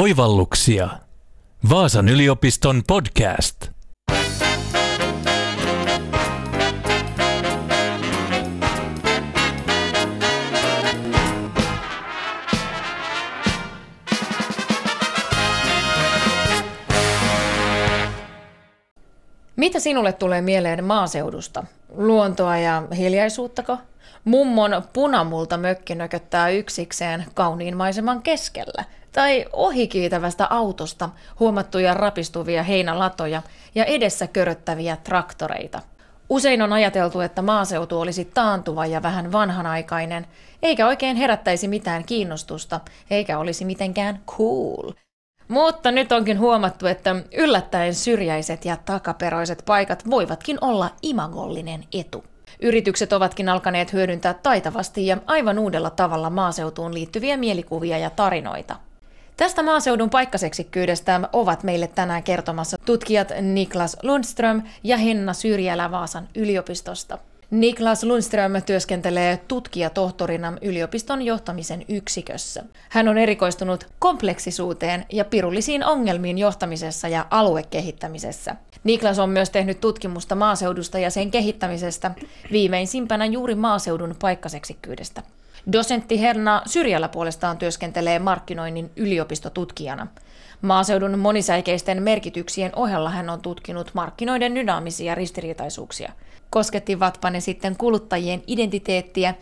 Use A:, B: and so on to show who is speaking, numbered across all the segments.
A: Oivalluksia. Vaasan yliopiston podcast.
B: Mitä sinulle tulee mieleen maaseudusta? Luontoa ja hiljaisuuttako? Mummon punamulta mökki nököttää yksikseen kauniin maiseman keskellä. Tai ohikiitävästä autosta huomattuja rapistuvia heinälatoja ja edessä köröttäviä traktoreita. Usein on ajateltu, että maaseutu olisi taantuva ja vähän vanhanaikainen, eikä oikein herättäisi mitään kiinnostusta, eikä olisi mitenkään cool. Mutta nyt onkin huomattu, että yllättäen syrjäiset ja takaperoiset paikat voivatkin olla imagollinen etu. Yritykset ovatkin alkaneet hyödyntää taitavasti ja aivan uudella tavalla maaseutuun liittyviä mielikuvia ja tarinoita. Tästä maaseudun paikkaseksikkyydestä ovat meille tänään kertomassa tutkijat Niklas Lundström ja Henna Syrjälä Vaasan yliopistosta. Niklas Lundström työskentelee tutkijatohtorina yliopiston johtamisen yksikössä. Hän on erikoistunut kompleksisuuteen ja pirullisiin ongelmiin johtamisessa ja aluekehittämisessä. Niklas on myös tehnyt tutkimusta maaseudusta ja sen kehittämisestä, viimeisimpänä juuri maaseudun paikkaseksikkyydestä. Dosentti Herna Syrjällä puolestaan työskentelee markkinoinnin yliopistotutkijana. Maaseudun monisäikeisten merkityksien ohella hän on tutkinut markkinoiden dynaamisia ristiriitaisuuksia. Koskettivatpa ne sitten kuluttajien identiteettiä,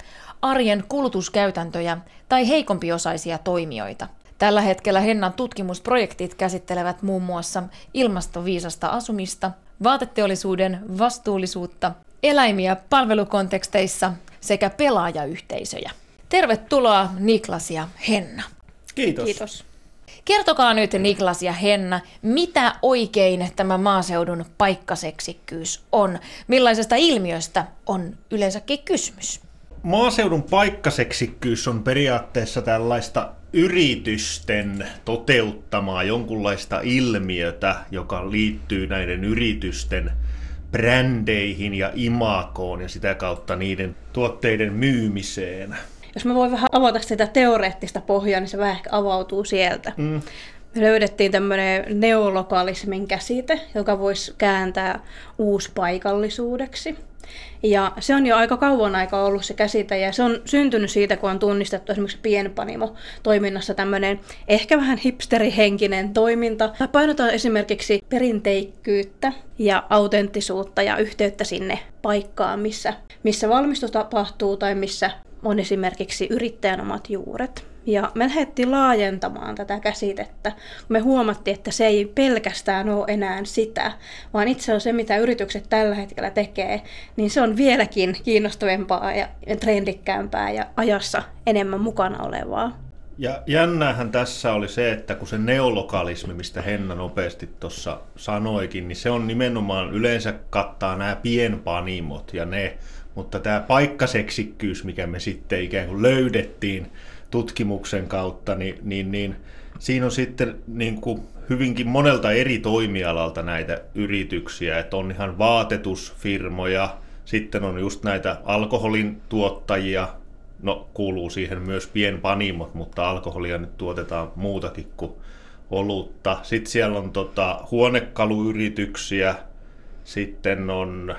B: arjen kulutuskäytäntöjä tai heikompiosaisia toimijoita. Tällä hetkellä Hennan tutkimusprojektit käsittelevät muun muassa ilmastoviisasta asumista, vaateteollisuuden vastuullisuutta, eläimiä palvelukonteksteissa sekä pelaajayhteisöjä. Tervetuloa Niklas ja Henna.
C: Kiitos.
D: Kiitos.
B: Kertokaa nyt Niklas ja Henna, mitä oikein tämä maaseudun paikkaseksikkyys on? Millaisesta ilmiöstä on yleensäkin kysymys?
C: Maaseudun paikkaseksikkyys on periaatteessa tällaista yritysten toteuttamaa jonkunlaista ilmiötä, joka liittyy näiden yritysten brändeihin ja imakoon ja sitä kautta niiden tuotteiden myymiseen.
D: Jos mä voin vähän avata sitä teoreettista pohjaa, niin se vähän ehkä avautuu sieltä. Mm. Me löydettiin tämmöinen neolokalismin käsite, joka voisi kääntää uuspaikallisuudeksi. Ja se on jo aika kauan aika ollut se käsite, ja se on syntynyt siitä, kun on tunnistettu esimerkiksi pienpanimo toiminnassa tämmöinen ehkä vähän hipsterihenkinen toiminta. Painotaan esimerkiksi perinteikkyyttä ja autenttisuutta ja yhteyttä sinne paikkaan, missä, missä valmistus tapahtuu tai missä on esimerkiksi yrittäjän omat juuret. Ja me lähdettiin laajentamaan tätä käsitettä. Me huomattiin, että se ei pelkästään ole enää sitä, vaan itse on se, mitä yritykset tällä hetkellä tekee, niin se on vieläkin kiinnostavampaa ja trendikkäämpää ja ajassa enemmän mukana olevaa.
C: Ja jännäähän tässä oli se, että kun se neolokalismi, mistä Henna nopeasti tuossa sanoikin, niin se on nimenomaan yleensä kattaa nämä pienpanimot ja ne, mutta tämä paikkaseksikkyys, mikä me sitten ikään kuin löydettiin tutkimuksen kautta, niin, niin, niin siinä on sitten niin kuin hyvinkin monelta eri toimialalta näitä yrityksiä, että on ihan vaatetusfirmoja, sitten on just näitä alkoholin tuottajia, no kuuluu siihen myös pienpanimot, mutta alkoholia nyt tuotetaan muutakin kuin olutta. Sitten siellä on tota, huonekaluyrityksiä, sitten on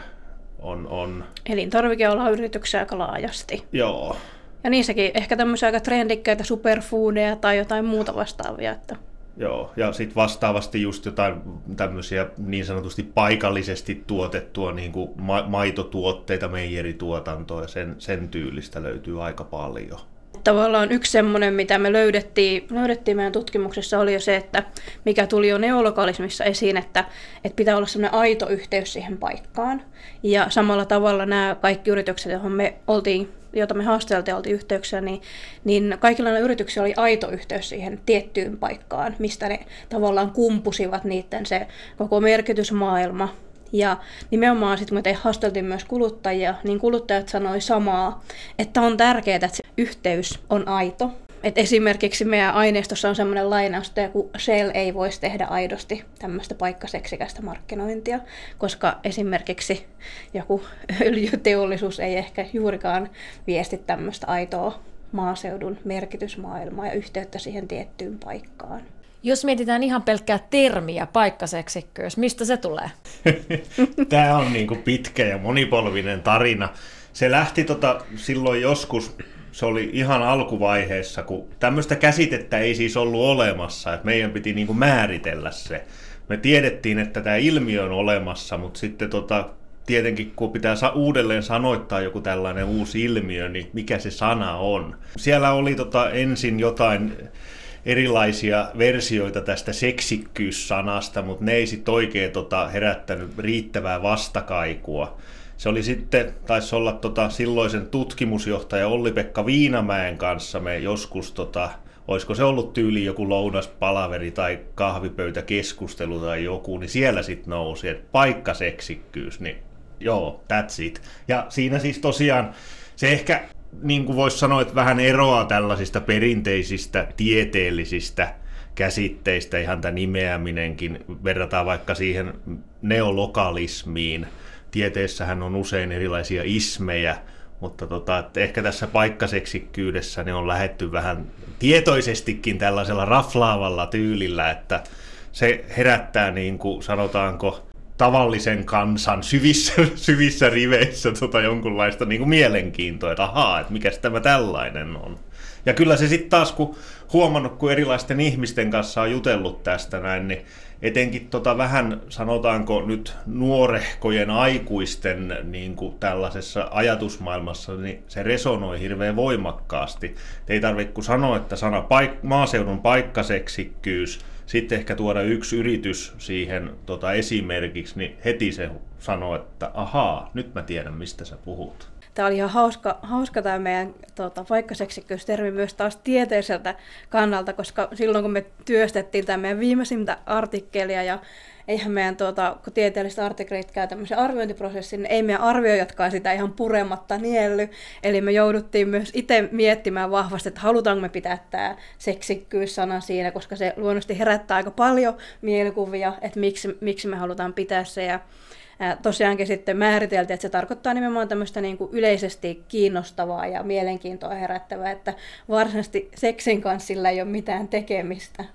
C: on, on...
D: Elintarvikealan yrityksiä aika laajasti.
C: Joo.
D: Ja niissäkin ehkä tämmöisiä aika trendikkäitä superfoodeja tai jotain muuta vastaavia. Että...
C: Joo, ja sitten vastaavasti just jotain tämmöisiä niin sanotusti paikallisesti tuotettua niin kuin ma- maitotuotteita, meijerituotantoa ja sen, sen tyylistä löytyy aika paljon.
D: Tavallaan yksi semmoinen, mitä me löydettiin, löydettiin meidän tutkimuksessa, oli jo se, että mikä tuli jo neolokalismissa esiin, että, että pitää olla semmoinen aito yhteys siihen paikkaan. Ja samalla tavalla nämä kaikki yritykset, joihin me oltiin jota me haasteltiin oltiin yhteyksiä, niin, niin kaikilla näillä yrityksillä oli aito yhteys siihen tiettyyn paikkaan, mistä ne tavallaan kumpusivat niiden se koko merkitysmaailma ja nimenomaan sitten kun me haasteltiin myös kuluttajia, niin kuluttajat sanoi samaa, että on tärkeää, että se yhteys on aito. Et esimerkiksi meidän aineistossa on sellainen lainaus, että kun Shell ei voisi tehdä aidosti tämmöistä paikkaseksikästä markkinointia, koska esimerkiksi joku öljyteollisuus ei ehkä juurikaan viesti tämmöistä aitoa maaseudun merkitysmaailmaa ja yhteyttä siihen tiettyyn paikkaan.
B: Jos mietitään ihan pelkkää termiä, paikkaseksikkyys, mistä se tulee?
C: Tämä on niin kuin pitkä ja monipolvinen tarina. Se lähti tota, silloin joskus, se oli ihan alkuvaiheessa, kun tämmöistä käsitettä ei siis ollut olemassa, että meidän piti niin kuin määritellä se. Me tiedettiin, että tämä ilmiö on olemassa, mutta sitten tota, tietenkin kun pitää uudelleen sanoittaa joku tällainen uusi ilmiö, niin mikä se sana on. Siellä oli tota ensin jotain erilaisia versioita tästä seksikkyyssanasta, mutta ne ei sitten oikein tota herättänyt riittävää vastakaikua. Se oli sitten, taisi olla tota silloisen tutkimusjohtaja Olli-Pekka Viinamäen kanssa me joskus, tota, olisiko se ollut tyyli joku lounaspalaveri tai kahvipöytäkeskustelu tai joku, niin siellä sitten nousi, että paikkaseksikkyys, niin joo, that's it. Ja siinä siis tosiaan se ehkä niin kuin voisi sanoa, että vähän eroaa tällaisista perinteisistä tieteellisistä käsitteistä, ihan tämä nimeäminenkin, verrataan vaikka siihen neolokalismiin. Tieteessähän on usein erilaisia ismejä, mutta tota, että ehkä tässä paikkaseksikkyydessä ne on lähetty vähän tietoisestikin tällaisella raflaavalla tyylillä, että se herättää niin kuin sanotaanko tavallisen kansan syvissä, syvissä riveissä tota jonkunlaista niin kuin mielenkiintoa, että ahaa, että mikä tämä tällainen on. Ja kyllä se sitten taas, kun huomannut, kun erilaisten ihmisten kanssa on jutellut tästä näin, niin etenkin tota vähän, sanotaanko nyt nuorehkojen aikuisten niin kuin tällaisessa ajatusmaailmassa, niin se resonoi hirveän voimakkaasti. Ei tarvitse kun sanoa, että sana paik- maaseudun paikkaseksikkyys – sitten ehkä tuoda yksi yritys siihen tota, esimerkiksi, niin heti se sanoo, että ahaa, nyt mä tiedän, mistä sä puhut.
D: Tämä oli ihan hauska, hauska tämä meidän tota, paikkaseksikkyys-termi myös taas tieteelliseltä kannalta, koska silloin kun me työstettiin tämä meidän viimeisintä artikkelia ja eihän meidän, tuota, kun tieteelliset artikkelit käy tämmöisen arviointiprosessin, niin ei meidän arvioijatkaan sitä ihan purematta nielly. Eli me jouduttiin myös itse miettimään vahvasti, että halutaanko me pitää tämä seksikkyys-sana siinä, koska se luonnollisesti herättää aika paljon mielikuvia, että miksi, miksi me halutaan pitää se. Ja tosiaankin sitten määriteltiin, että se tarkoittaa nimenomaan tämmöistä niin kuin yleisesti kiinnostavaa ja mielenkiintoa herättävää, että varsinaisesti seksin kanssa sillä ei ole mitään tekemistä.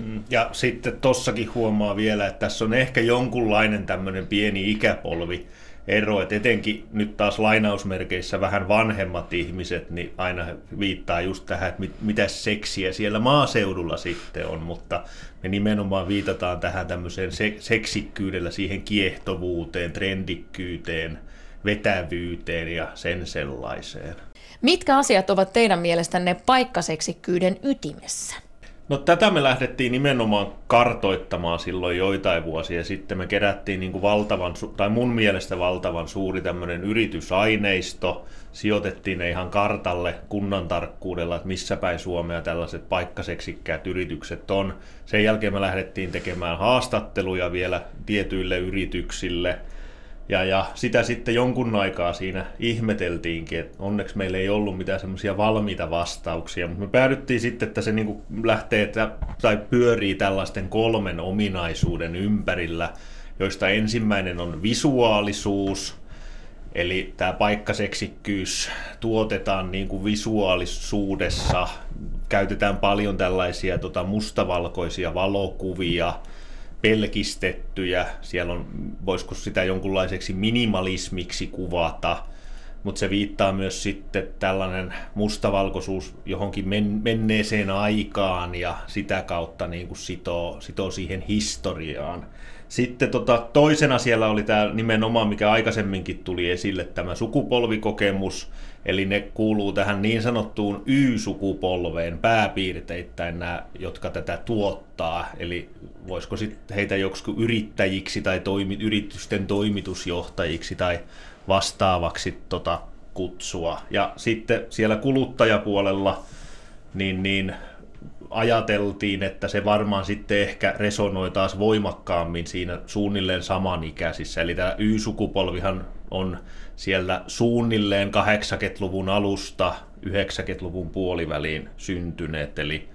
C: Mm, ja sitten tossakin huomaa vielä, että tässä on ehkä jonkunlainen tämmöinen pieni ikäpolvi ero, että etenkin nyt taas lainausmerkeissä vähän vanhemmat ihmiset, niin aina viittaa just tähän, että mit, mitä seksiä siellä maaseudulla sitten on, mutta me nimenomaan viitataan tähän tämmöiseen se, seksikkyydellä, siihen kiehtovuuteen, trendikkyyteen, vetävyyteen ja sen sellaiseen.
B: Mitkä asiat ovat teidän mielestänne paikkaseksikkyyden ytimessä?
C: No tätä me lähdettiin nimenomaan kartoittamaan silloin joitain vuosia sitten. Me kerättiin niin kuin valtavan, tai mun mielestä valtavan suuri tämmöinen yritysaineisto. Sijoitettiin ne ihan kartalle kunnan tarkkuudella, että missä päin Suomea tällaiset paikkaseksikkäät yritykset on. Sen jälkeen me lähdettiin tekemään haastatteluja vielä tietyille yrityksille – ja, ja sitä sitten jonkun aikaa siinä ihmeteltiinkin, että onneksi meillä ei ollut mitään semmoisia valmiita vastauksia, mutta me päädyttiin sitten, että se niin lähtee tai pyörii tällaisten kolmen ominaisuuden ympärillä, joista ensimmäinen on visuaalisuus, eli tämä paikkaseksikkyys tuotetaan niin kuin visuaalisuudessa, käytetään paljon tällaisia tota, mustavalkoisia valokuvia, pelkistettyjä, siellä on, voisiko sitä jonkunlaiseksi minimalismiksi kuvata, mutta se viittaa myös sitten tällainen mustavalkoisuus johonkin men- menneeseen aikaan ja sitä kautta niin kuin sitoo, sitoo siihen historiaan. Sitten tota, toisena siellä oli tämä nimenomaan, mikä aikaisemminkin tuli esille, tämä sukupolvikokemus, eli ne kuuluu tähän niin sanottuun Y-sukupolveen pääpiirteittäin nämä, jotka tätä tuottaa, eli voisiko sitten heitä joksikin yrittäjiksi tai toimi, yritysten toimitusjohtajiksi tai vastaavaksi tota kutsua. Ja sitten siellä kuluttajapuolella niin, niin ajateltiin, että se varmaan sitten ehkä resonoi taas voimakkaammin siinä suunnilleen samanikäisissä. Eli tämä Y-sukupolvihan on siellä suunnilleen 80-luvun alusta 90-luvun puoliväliin syntyneet, eli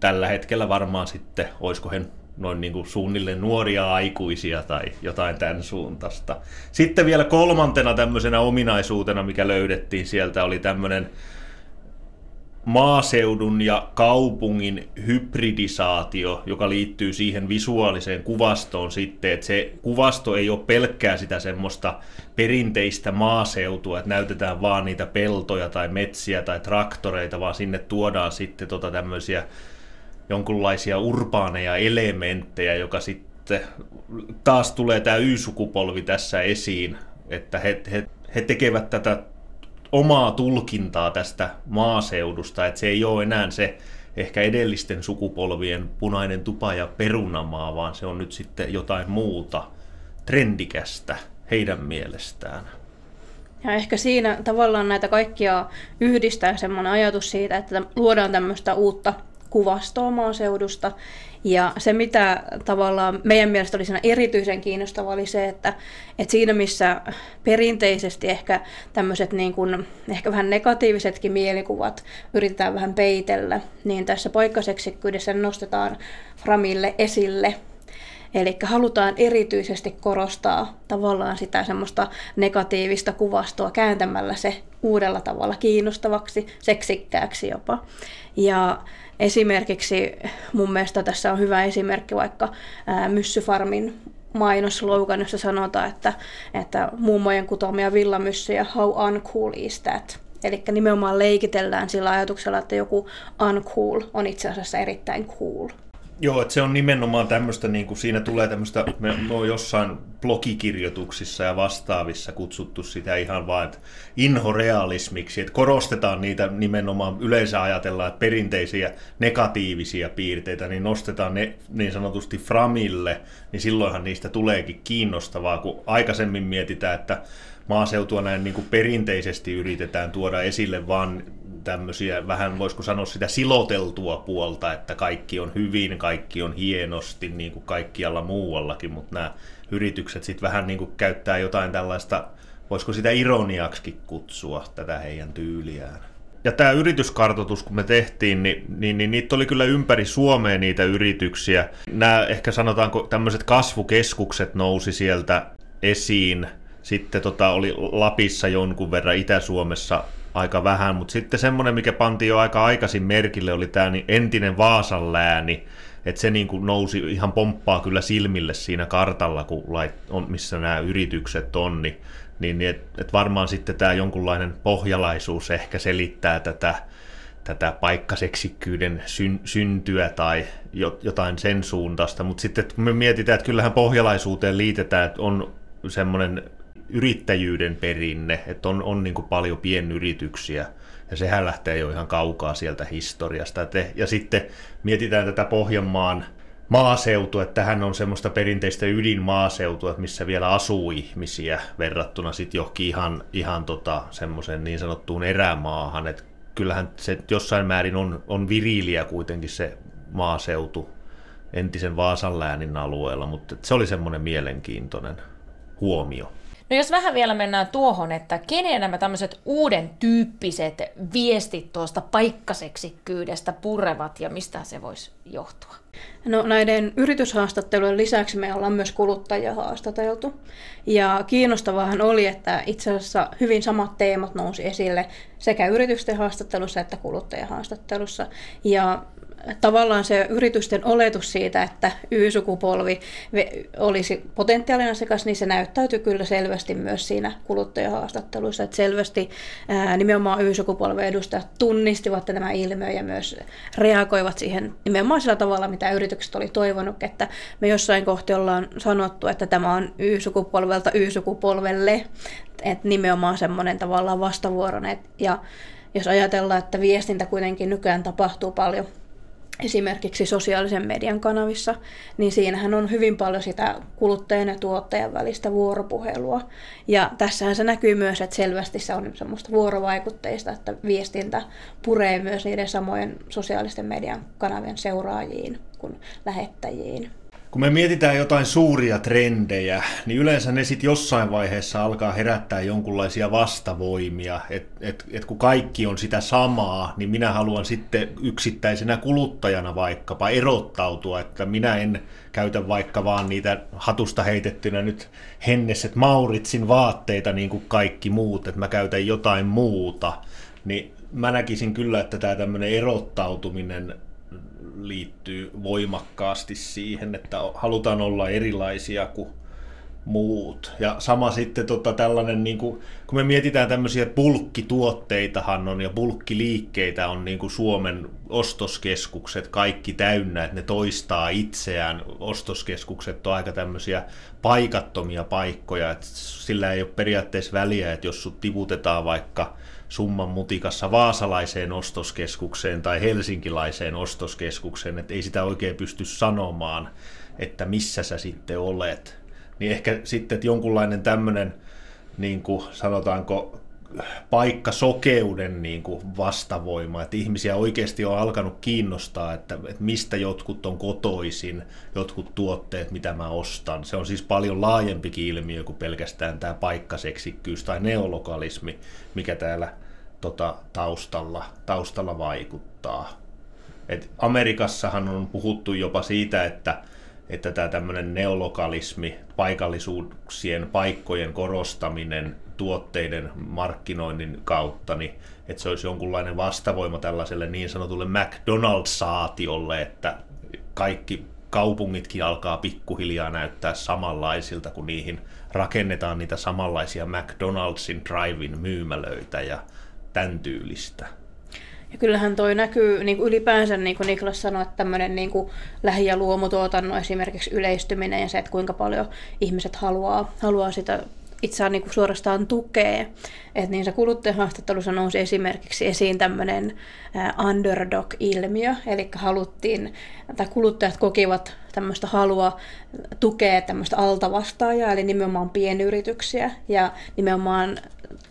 C: tällä hetkellä varmaan sitten, olisiko he noin niin kuin suunnilleen nuoria aikuisia tai jotain tämän suuntaista. Sitten vielä kolmantena tämmöisenä ominaisuutena, mikä löydettiin sieltä, oli tämmöinen maaseudun ja kaupungin hybridisaatio, joka liittyy siihen visuaaliseen kuvastoon sitten, että se kuvasto ei ole pelkkää sitä semmoista perinteistä maaseutua, että näytetään vaan niitä peltoja tai metsiä tai traktoreita, vaan sinne tuodaan sitten tota tämmöisiä jonkunlaisia urbaaneja elementtejä, joka sitten taas tulee tämä Y-sukupolvi tässä esiin, että he, he, he tekevät tätä omaa tulkintaa tästä maaseudusta, että se ei ole enää se ehkä edellisten sukupolvien punainen tupa ja perunamaa, vaan se on nyt sitten jotain muuta trendikästä heidän mielestään.
D: Ja ehkä siinä tavallaan näitä kaikkia yhdistää semmoinen ajatus siitä, että luodaan tämmöistä uutta kuvastoa maaseudusta. Ja se, mitä tavallaan meidän mielestä oli siinä erityisen kiinnostava, oli se, että, että siinä missä perinteisesti ehkä tämmöiset niin kuin, ehkä vähän negatiivisetkin mielikuvat yritetään vähän peitellä, niin tässä paikkaseksikkyydessä nostetaan Framille esille Eli halutaan erityisesti korostaa tavallaan sitä semmoista negatiivista kuvastoa kääntämällä se uudella tavalla kiinnostavaksi, seksikkääksi jopa. Ja Esimerkiksi mun mielestä tässä on hyvä esimerkki vaikka ää, Myssyfarmin mainoslogan, jossa sanotaan, että, että mummojen kutomia villamyssyjä, how uncool is that? Eli nimenomaan leikitellään sillä ajatuksella, että joku uncool on itse asiassa erittäin cool.
C: Joo, että se on nimenomaan tämmöistä, niin kuin siinä tulee tämmöistä, me, me on jossain blogikirjoituksissa ja vastaavissa kutsuttu sitä ihan vaan että inhorealismiksi, että korostetaan niitä nimenomaan, yleensä ajatellaan, että perinteisiä negatiivisia piirteitä, niin nostetaan ne niin sanotusti framille, niin silloinhan niistä tuleekin kiinnostavaa, kun aikaisemmin mietitään, että maaseutua näin niin kuin perinteisesti yritetään tuoda esille vaan tämmöisiä vähän, voisiko sanoa sitä siloteltua puolta, että kaikki on hyvin, kaikki on hienosti, niin kuin kaikkialla muuallakin, mutta nämä yritykset sitten vähän niin kuin käyttää jotain tällaista, voisiko sitä ironiaksi kutsua, tätä heidän tyyliään. Ja tämä yrityskartoitus, kun me tehtiin, niin, niin, niin niitä oli kyllä ympäri Suomea niitä yrityksiä. Nämä ehkä sanotaanko tämmöiset kasvukeskukset nousi sieltä esiin. Sitten tota, oli Lapissa jonkun verran, Itä-Suomessa aika vähän, mutta sitten semmoinen, mikä pantiin jo aika aikaisin merkille, oli tämä niin entinen Vaasan lääni, että se niin kuin nousi ihan pomppaa kyllä silmille siinä kartalla, kun lait, on, missä nämä yritykset on, niin, niin että et varmaan sitten tämä jonkunlainen pohjalaisuus ehkä selittää tätä, tätä paikkaseksikkyyden syn, syntyä tai jotain sen suuntaista, mutta sitten kun me mietitään, että kyllähän pohjalaisuuteen liitetään, että on semmoinen yrittäjyyden perinne, että on, on niin kuin paljon pienyrityksiä, ja sehän lähtee jo ihan kaukaa sieltä historiasta. Ja sitten mietitään tätä Pohjanmaan maaseutua, että tähän on semmoista perinteistä ydinmaaseutua, missä vielä asuu ihmisiä verrattuna sitten johonkin ihan, ihan tota, semmoisen niin sanottuun erämaahan, että kyllähän se jossain määrin on, on viriiliä kuitenkin se maaseutu entisen Vaasan läänin alueella, mutta se oli semmoinen mielenkiintoinen huomio.
B: No jos vähän vielä mennään tuohon, että kenen nämä tämmöiset uuden tyyppiset viestit tuosta paikkaseksikkyydestä purevat ja mistä se voisi johtua?
D: No näiden yrityshaastattelujen lisäksi me ollaan myös kuluttajia haastateltu. Ja kiinnostavahan oli, että itse asiassa hyvin samat teemat nousi esille sekä yritysten haastattelussa että kuluttajahaastattelussa. Ja tavallaan se yritysten oletus siitä, että Y-sukupolvi olisi potentiaalinen asiakas, niin se näyttäytyy kyllä selvästi myös siinä kuluttajahaastatteluissa. Että selvästi nimenomaan Y-sukupolven edustajat tunnistivat tämä ilmiö ja myös reagoivat siihen nimenomaan sillä tavalla, mitä yritykset oli toivonut, että me jossain kohti ollaan sanottu, että tämä on Y-sukupolvelta Y-sukupolvelle, että nimenomaan semmoinen tavallaan vastavuoroinen. Ja jos ajatellaan, että viestintä kuitenkin nykyään tapahtuu paljon esimerkiksi sosiaalisen median kanavissa, niin siinähän on hyvin paljon sitä kuluttajan ja tuottajan välistä vuoropuhelua. Ja tässähän se näkyy myös, että selvästi se on semmoista vuorovaikutteista, että viestintä puree myös niiden samojen sosiaalisten median kanavien seuraajiin kuin lähettäjiin.
C: Kun me mietitään jotain suuria trendejä, niin yleensä ne sitten jossain vaiheessa alkaa herättää jonkunlaisia vastavoimia. Että et, et kun kaikki on sitä samaa, niin minä haluan sitten yksittäisenä kuluttajana vaikkapa erottautua, että minä en käytä vaikka vaan niitä hatusta heitettynä nyt Hennesset Mauritsin vaatteita niin kuin kaikki muut, että mä käytän jotain muuta. Niin mä näkisin kyllä, että tämä tämmöinen erottautuminen liittyy voimakkaasti siihen, että halutaan olla erilaisia kuin muut. Ja sama sitten tota, tällainen, niin kuin, kun me mietitään tämmöisiä bulkkituotteitahan on ja bulkkiliikkeitä on niin kuin Suomen ostoskeskukset kaikki täynnä, että ne toistaa itseään. Ostoskeskukset on aika tämmöisiä paikattomia paikkoja, että sillä ei ole periaatteessa väliä, että jos sut tiputetaan vaikka summan mutikassa vaasalaiseen ostoskeskukseen tai helsinkilaiseen ostoskeskukseen, että ei sitä oikein pysty sanomaan, että missä sä sitten olet niin ehkä sitten että jonkunlainen tämmöinen, niin kuin sanotaanko, paikkasokeuden niin kuin vastavoima, että ihmisiä oikeasti on alkanut kiinnostaa, että, että mistä jotkut on kotoisin, jotkut tuotteet, mitä mä ostan. Se on siis paljon laajempikin ilmiö kuin pelkästään tämä paikkaseksikkyys tai neolokalismi, mikä täällä tota, taustalla, taustalla vaikuttaa. Et Amerikassahan on puhuttu jopa siitä, että että tämä tämmöinen neolokalismi, paikallisuuksien, paikkojen korostaminen tuotteiden markkinoinnin kautta, niin että se olisi jonkunlainen vastavoima tällaiselle niin sanotulle McDonald's-saatiolle, että kaikki kaupungitkin alkaa pikkuhiljaa näyttää samanlaisilta, kun niihin rakennetaan niitä samanlaisia McDonald'sin drive-in myymälöitä ja tämän tyylistä.
D: Ja kyllähän toi näkyy niin kuin ylipäänsä, niin kuin Niklas sanoi, että tämmöinen niin kuin lähi- ja luomutuotannon esimerkiksi yleistyminen ja se, että kuinka paljon ihmiset haluaa, haluaa sitä itseään niin kuin suorastaan tukee. Et niin se kuluttajahaastattelussa nousi esimerkiksi esiin tämmöinen underdog-ilmiö, eli haluttiin, tai kuluttajat kokivat tämmöistä halua tukea tämmöistä altavastaajaa, eli nimenomaan pienyrityksiä, ja nimenomaan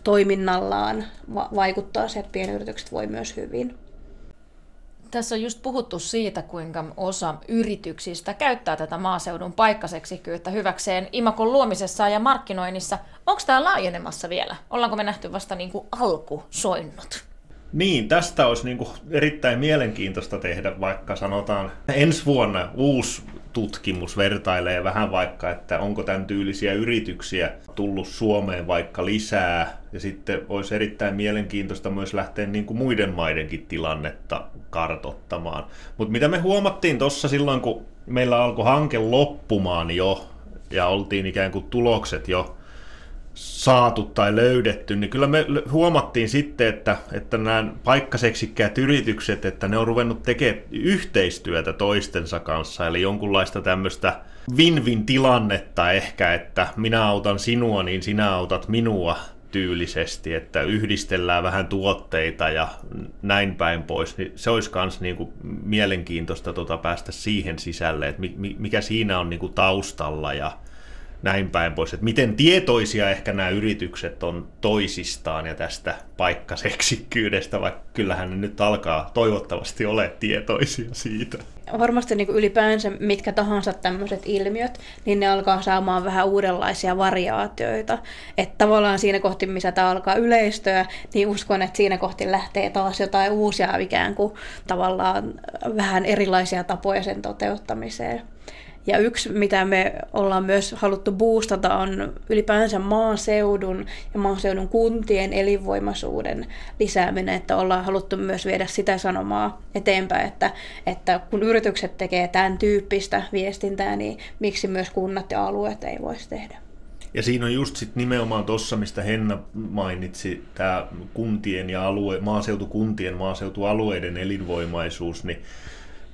D: toiminnallaan va- vaikuttaa se, että pienyritykset voi myös hyvin.
B: Tässä on just puhuttu siitä, kuinka osa yrityksistä käyttää tätä maaseudun paikkaseksikkyyttä hyväkseen imakon luomisessa ja markkinoinnissa. Onko tämä laajenemassa vielä? Ollaanko me nähty vasta niin kuin alkusoinnut?
C: Niin, tästä olisi niin kuin erittäin mielenkiintoista tehdä, vaikka sanotaan ensi vuonna uusi tutkimus vertailee vähän vaikka, että onko tämän tyylisiä yrityksiä tullut Suomeen vaikka lisää. Ja sitten olisi erittäin mielenkiintoista myös lähteä niin kuin muiden maidenkin tilannetta kartottamaan. Mutta mitä me huomattiin tuossa silloin, kun meillä alkoi hanke loppumaan jo, ja oltiin ikään kuin tulokset jo saatu tai löydetty, niin kyllä me huomattiin sitten, että, että nämä paikkaseksikkäät yritykset, että ne on ruvennut tekemään yhteistyötä toistensa kanssa, eli jonkunlaista tämmöistä win-win tilannetta ehkä, että minä autan sinua, niin sinä autat minua tyylisesti, että yhdistellään vähän tuotteita ja näin päin pois, niin se olisi myös niinku mielenkiintoista tota päästä siihen sisälle, että mikä siinä on niinku taustalla ja näin päin pois. Että miten tietoisia ehkä nämä yritykset on toisistaan ja tästä paikkaseksikkyydestä, vaikka kyllähän ne nyt alkaa toivottavasti ole tietoisia siitä.
D: Varmasti niin kuin ylipäänsä mitkä tahansa tämmöiset ilmiöt, niin ne alkaa saamaan vähän uudenlaisia variaatioita. Että tavallaan siinä kohti, missä tämä alkaa yleistyä, niin uskon, että siinä kohti lähtee taas jotain uusia ikään kuin tavallaan vähän erilaisia tapoja sen toteuttamiseen. Ja yksi, mitä me ollaan myös haluttu boostata, on ylipäänsä maaseudun ja maaseudun kuntien elinvoimaisuuden lisääminen, että ollaan haluttu myös viedä sitä sanomaa eteenpäin, että, että kun yritykset tekee tämän tyyppistä viestintää, niin miksi myös kunnat ja alueet ei voisi tehdä.
C: Ja siinä on just sit nimenomaan tuossa, mistä Henna mainitsi, tämä kuntien ja alue, maaseutukuntien, maaseutualueiden elinvoimaisuus, niin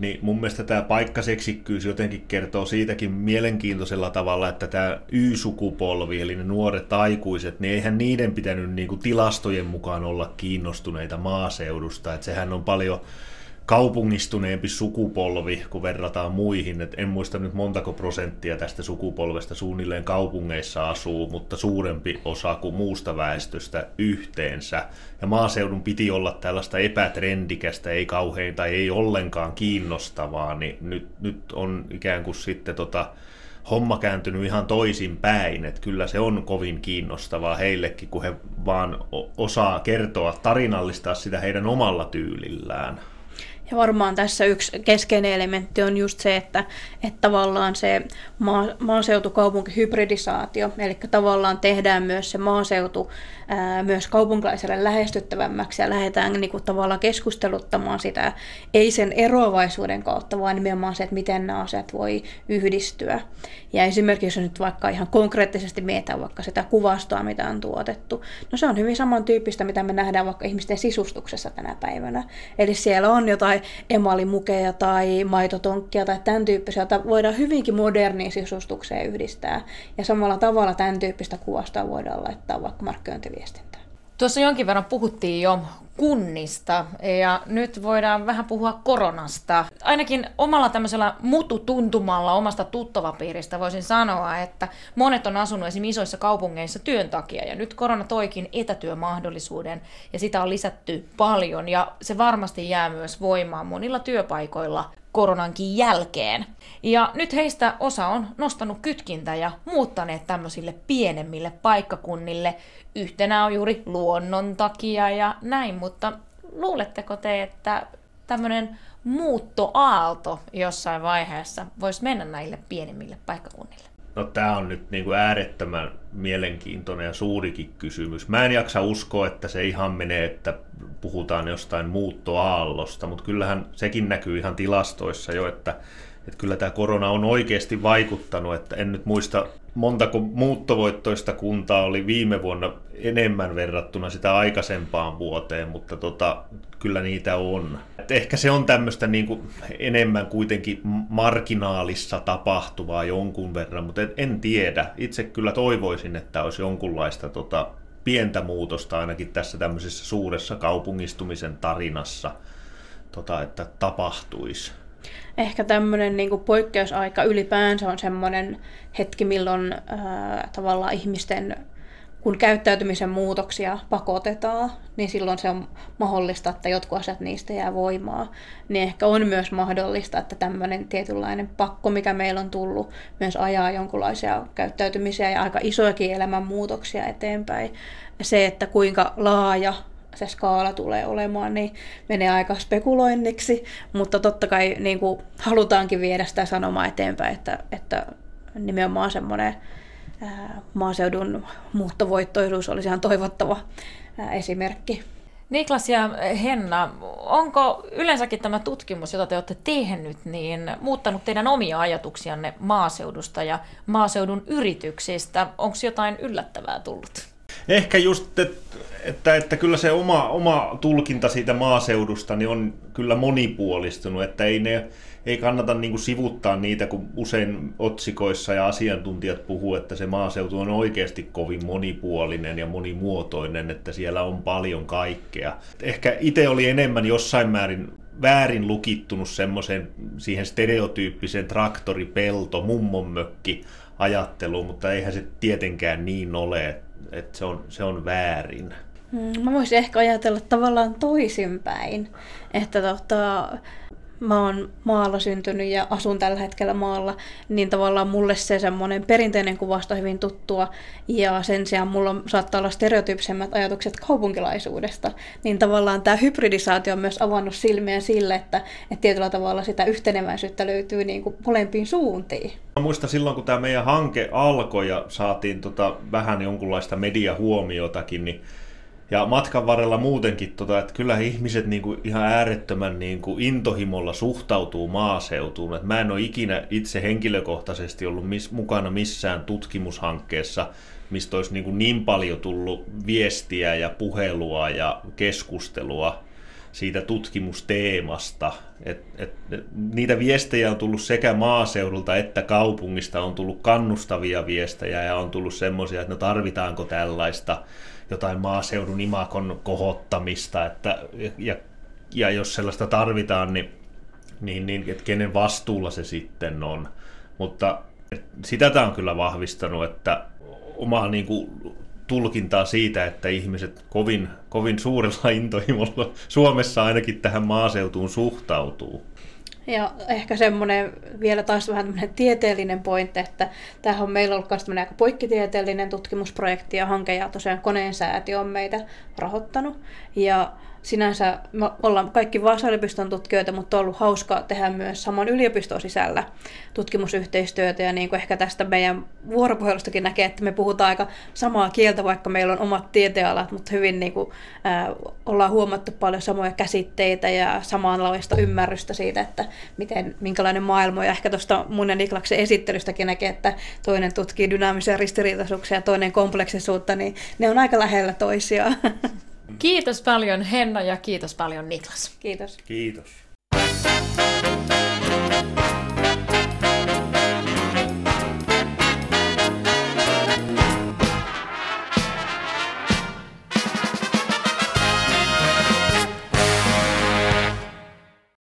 C: niin mun mielestä tämä paikkaseksikkyys jotenkin kertoo siitäkin mielenkiintoisella tavalla, että tämä Y-sukupolvi, eli ne nuoret aikuiset, niin eihän niiden pitänyt niin kuin tilastojen mukaan olla kiinnostuneita maaseudusta. Että sehän on paljon kaupungistuneempi sukupolvi, kun verrataan muihin. Et en muista nyt montako prosenttia tästä sukupolvesta suunnilleen kaupungeissa asuu, mutta suurempi osa kuin muusta väestöstä yhteensä. Ja maaseudun piti olla tällaista epätrendikästä, ei kauhein tai ei ollenkaan kiinnostavaa, niin nyt, nyt on ikään kuin sitten tota, homma kääntynyt ihan toisin päin, että kyllä se on kovin kiinnostavaa heillekin, kun he vaan osaa kertoa, tarinallistaa sitä heidän omalla tyylillään.
D: Ja varmaan tässä yksi keskeinen elementti on just se, että, että tavallaan se maa, maaseutukaupunkihybridisaatio, eli tavallaan tehdään myös se maaseutu myös kaupunkilaiselle lähestyttävämmäksi ja lähdetään niin kuin, tavallaan keskusteluttamaan sitä, ei sen eroavaisuuden kautta, vaan nimenomaan se, että miten nämä asiat voi yhdistyä. Ja esimerkiksi jos nyt vaikka ihan konkreettisesti mietitään vaikka sitä kuvastoa, mitä on tuotettu, no se on hyvin samantyyppistä, mitä me nähdään vaikka ihmisten sisustuksessa tänä päivänä. Eli siellä on jotain emalimukeja tai maitotonkkia tai tämän tyyppisiä, joita voidaan hyvinkin moderniin sisustukseen yhdistää. Ja samalla tavalla tämän tyyppistä kuvastoa voidaan laittaa vaikka markkinointiviestintään.
B: Tuossa jonkin verran puhuttiin jo kunnista ja nyt voidaan vähän puhua koronasta. Ainakin omalla tämmöisellä mututuntumalla omasta tuttavapiiristä voisin sanoa, että monet on asunut esimerkiksi isoissa kaupungeissa työn takia ja nyt korona toikin etätyömahdollisuuden ja sitä on lisätty paljon ja se varmasti jää myös voimaan monilla työpaikoilla koronankin jälkeen. Ja nyt heistä osa on nostanut kytkintä ja muuttaneet tämmöisille pienemmille paikkakunnille. Yhtenä on juuri luonnon takia ja näin, mutta luuletteko te, että tämmöinen muuttoaalto jossain vaiheessa voisi mennä näille pienemmille paikkakunnille?
C: No tämä on nyt niin kuin äärettömän mielenkiintoinen ja suurikin kysymys. Mä en jaksa uskoa, että se ihan menee, että puhutaan jostain muuttoaallosta, mutta kyllähän sekin näkyy ihan tilastoissa jo, että, että kyllä tämä korona on oikeasti vaikuttanut, että en nyt muista montako muuttovoittoista kuntaa oli viime vuonna enemmän verrattuna sitä aikaisempaan vuoteen, mutta tota, kyllä niitä on. Et ehkä se on tämmöistä niin kuin enemmän kuitenkin marginaalissa tapahtuvaa jonkun verran, mutta en, en tiedä. Itse kyllä toivoisin, että olisi jonkunlaista tota, pientä muutosta ainakin tässä tämmöisessä suuressa kaupungistumisen tarinassa, tota, että tapahtuisi
D: ehkä tämmöinen niin poikkeusaika ylipäänsä on semmoinen hetki, milloin ää, tavallaan ihmisten, kun käyttäytymisen muutoksia pakotetaan, niin silloin se on mahdollista, että jotkut asiat niistä jää voimaa. Niin ehkä on myös mahdollista, että tämmöinen tietynlainen pakko, mikä meillä on tullut, myös ajaa jonkinlaisia käyttäytymisiä ja aika isojakin elämänmuutoksia eteenpäin. Se, että kuinka laaja se skaala tulee olemaan, niin menee aika spekuloinniksi, mutta totta kai niin kuin halutaankin viedä sitä sanomaa eteenpäin, että, että nimenomaan semmoinen maaseudun muuttovoittoisuus olisi ihan toivottava esimerkki.
B: Niklas ja Henna, onko yleensäkin tämä tutkimus, jota te olette tehnyt, niin muuttanut teidän omia ajatuksianne maaseudusta ja maaseudun yrityksistä? Onko jotain yllättävää tullut?
C: Ehkä just, että, että, että kyllä se oma, oma tulkinta siitä maaseudusta niin on kyllä monipuolistunut, että ei, ne, ei kannata niin kuin sivuttaa niitä, kun usein otsikoissa ja asiantuntijat puhuu, että se maaseutu on oikeasti kovin monipuolinen ja monimuotoinen, että siellä on paljon kaikkea. Ehkä itse oli enemmän jossain määrin väärin lukittunut semmoiseen siihen stereotyyppiseen traktoripelto, mummonmökki ajatteluun, mutta eihän se tietenkään niin ole että se on, se on väärin.
D: Mm, mä voisin ehkä ajatella tavallaan toisinpäin, että tota, mä oon maalla syntynyt ja asun tällä hetkellä maalla, niin tavallaan mulle se semmoinen perinteinen kuvasto hyvin tuttua, ja sen sijaan mulla saattaa olla stereotyyppisemmät ajatukset kaupunkilaisuudesta, niin tavallaan tämä hybridisaatio on myös avannut silmiä sille, että, että tietyllä tavalla sitä yhteneväisyyttä löytyy niin kuin molempiin suuntiin.
C: Mä muistan silloin, kun tämä meidän hanke alkoi ja saatiin tota vähän jonkunlaista mediahuomiotakin, niin ja matkan varrella muutenkin, tota, että kyllä ihmiset niin kuin ihan äärettömän niin kuin intohimolla suhtautuu maaseutuun. Et mä en ole ikinä itse henkilökohtaisesti ollut mis, mukana missään tutkimushankkeessa, mistä olisi niin, kuin niin paljon tullut viestiä ja puhelua ja keskustelua siitä tutkimusteemasta. Et, et, et, niitä viestejä on tullut sekä maaseudulta että kaupungista, on tullut kannustavia viestejä ja on tullut semmoisia, että no tarvitaanko tällaista jotain maaseudun imakon kohottamista, että, ja, ja jos sellaista tarvitaan, niin, niin, niin että kenen vastuulla se sitten on. Mutta sitä tämä on kyllä vahvistanut, että omaa niin kuin, tulkintaa siitä, että ihmiset kovin, kovin suurella intohimolla Suomessa ainakin tähän maaseutuun suhtautuu.
D: Ja ehkä semmoinen vielä taas vähän tämmöinen tieteellinen pointti, että tämähän on meillä ollut myös aika poikkitieteellinen tutkimusprojekti ja hanke, ja tosiaan koneen säätiö on meitä rahoittanut. Ja sinänsä me ollaan kaikki Vaasan yliopiston tutkijoita, mutta on ollut hauska tehdä myös saman yliopiston sisällä tutkimusyhteistyötä ja niin kuin ehkä tästä meidän vuoropuhelustakin näkee, että me puhutaan aika samaa kieltä, vaikka meillä on omat tieteenalat, mutta hyvin niin kuin, äh, ollaan huomattu paljon samoja käsitteitä ja samanlaista ymmärrystä siitä, että miten, minkälainen maailma ja ehkä tuosta mun ja Niklaksen esittelystäkin näkee, että toinen tutkii dynaamisia ristiriitaisuuksia ja toinen kompleksisuutta, niin ne on aika lähellä toisiaan.
B: Kiitos paljon Henna ja kiitos paljon Niklas.
D: Kiitos.
C: Kiitos.